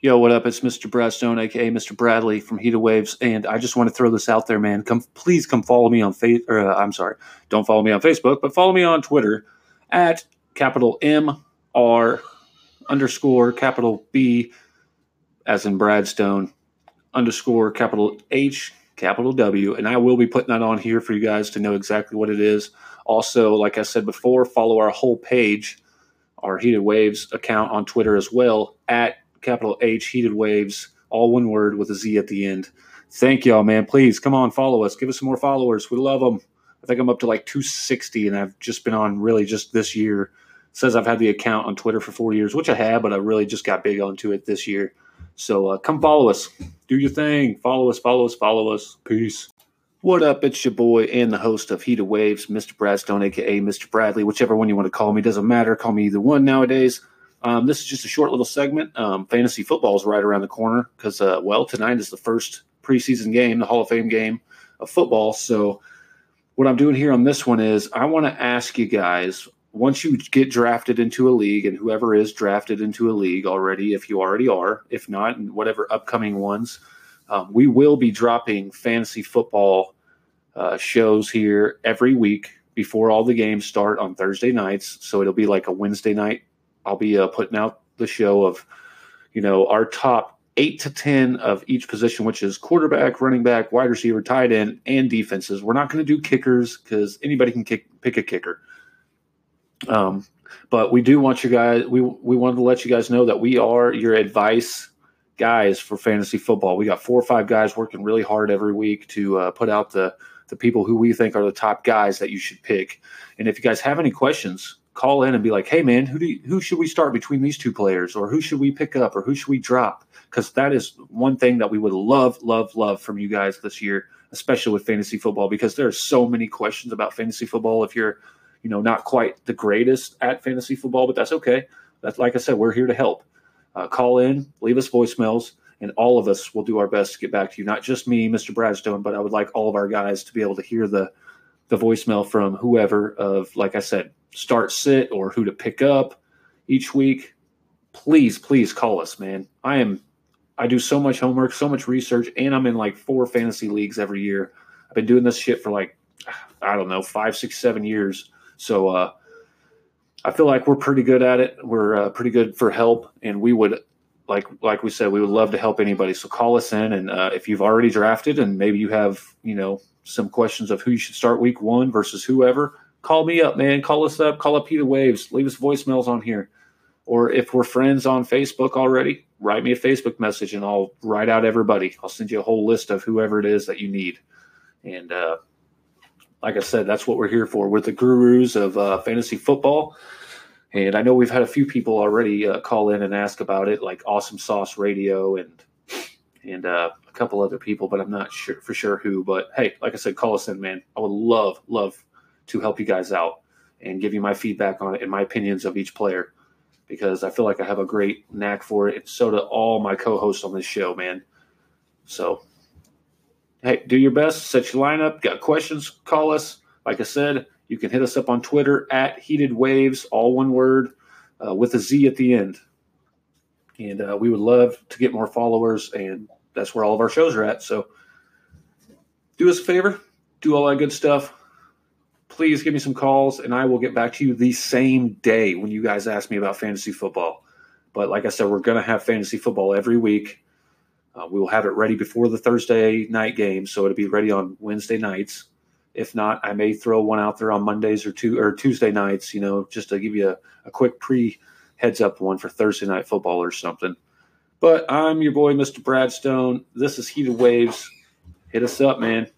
Yo, what up? It's Mr. Bradstone, aka Mr. Bradley from Heated Waves, and I just want to throw this out there, man. Come, please come follow me on face. Uh, I'm sorry, don't follow me on Facebook, but follow me on Twitter at capital M R underscore capital B, as in Bradstone underscore capital H capital W, and I will be putting that on here for you guys to know exactly what it is. Also, like I said before, follow our whole page, our Heated Waves account on Twitter as well at capital H Heated Waves, all one word with a Z at the end. Thank y'all, man. Please come on, follow us. Give us some more followers. We love them. I think I'm up to like 260, and I've just been on really just this year. Says I've had the account on Twitter for four years, which I have, but I really just got big onto it this year. So uh, come follow us. Do your thing. Follow us, follow us, follow us. Peace. What up? It's your boy and the host of Heated Waves, Mr. Bradstone, aka Mr. Bradley, whichever one you want to call me. Doesn't matter. Call me either one nowadays. Um, this is just a short little segment. Um, fantasy football is right around the corner because, uh, well, tonight is the first preseason game, the Hall of Fame game of football. So, what I'm doing here on this one is I want to ask you guys once you get drafted into a league, and whoever is drafted into a league already, if you already are, if not, and whatever upcoming ones, um, we will be dropping fantasy football uh, shows here every week before all the games start on Thursday nights. So it'll be like a Wednesday night I'll be uh, putting out the show of, you know, our top eight to 10 of each position, which is quarterback, running back, wide receiver, tight end, and defenses. We're not going to do kickers because anybody can kick, pick a kicker. Um, but we do want you guys, we, we wanted to let you guys know that we are your advice guys for fantasy football. We got four or five guys working really hard every week to uh, put out the, the people who we think are the top guys that you should pick. And if you guys have any questions, call in and be like, "Hey, man, who do you, who should we start between these two players, or who should we pick up, or who should we drop?" Because that is one thing that we would love, love, love from you guys this year, especially with fantasy football, because there are so many questions about fantasy football. If you're, you know, not quite the greatest at fantasy football, but that's okay. That's like I said, we're here to help. Uh, call in, leave us voicemails, and all of us will do our best to get back to you. Not just me, Mr. Bradstone, but I would like all of our guys to be able to hear the the voicemail from whoever of, like I said, start sit or who to pick up each week, please, please call us, man. I am I do so much homework, so much research, and I'm in like four fantasy leagues every year. I've been doing this shit for like I don't know, five, six, seven years. So uh I feel like we're pretty good at it. We're uh, pretty good for help, and we would like like we said, we would love to help anybody. So call us in, and uh, if you've already drafted, and maybe you have you know some questions of who you should start week one versus whoever, call me up, man. Call us up. Call up Heated Waves. Leave us voicemails on here. Or if we're friends on Facebook already, write me a Facebook message and I'll write out everybody. I'll send you a whole list of whoever it is that you need. And uh, like I said, that's what we're here for. We're the gurus of uh, fantasy football. And I know we've had a few people already uh, call in and ask about it, like Awesome Sauce Radio and and uh, a couple other people, but I'm not sure for sure who. But hey, like I said, call us in, man. I would love, love to help you guys out and give you my feedback on it and my opinions of each player because I feel like I have a great knack for it. And so do all my co hosts on this show, man. So, hey, do your best, set your lineup. Got questions? Call us. Like I said, you can hit us up on Twitter at Heated Waves, all one word, uh, with a Z at the end. And uh, we would love to get more followers, and that's where all of our shows are at. So, do us a favor, do all that good stuff please give me some calls and I will get back to you the same day when you guys ask me about fantasy football. But like I said, we're going to have fantasy football every week. Uh, we will have it ready before the Thursday night game, so it'll be ready on Wednesday nights. If not, I may throw one out there on Mondays or two or Tuesday nights, you know, just to give you a, a quick pre heads up one for Thursday night football or something. But I'm your boy, Mr. Bradstone. This is Heated Waves. Hit us up, man.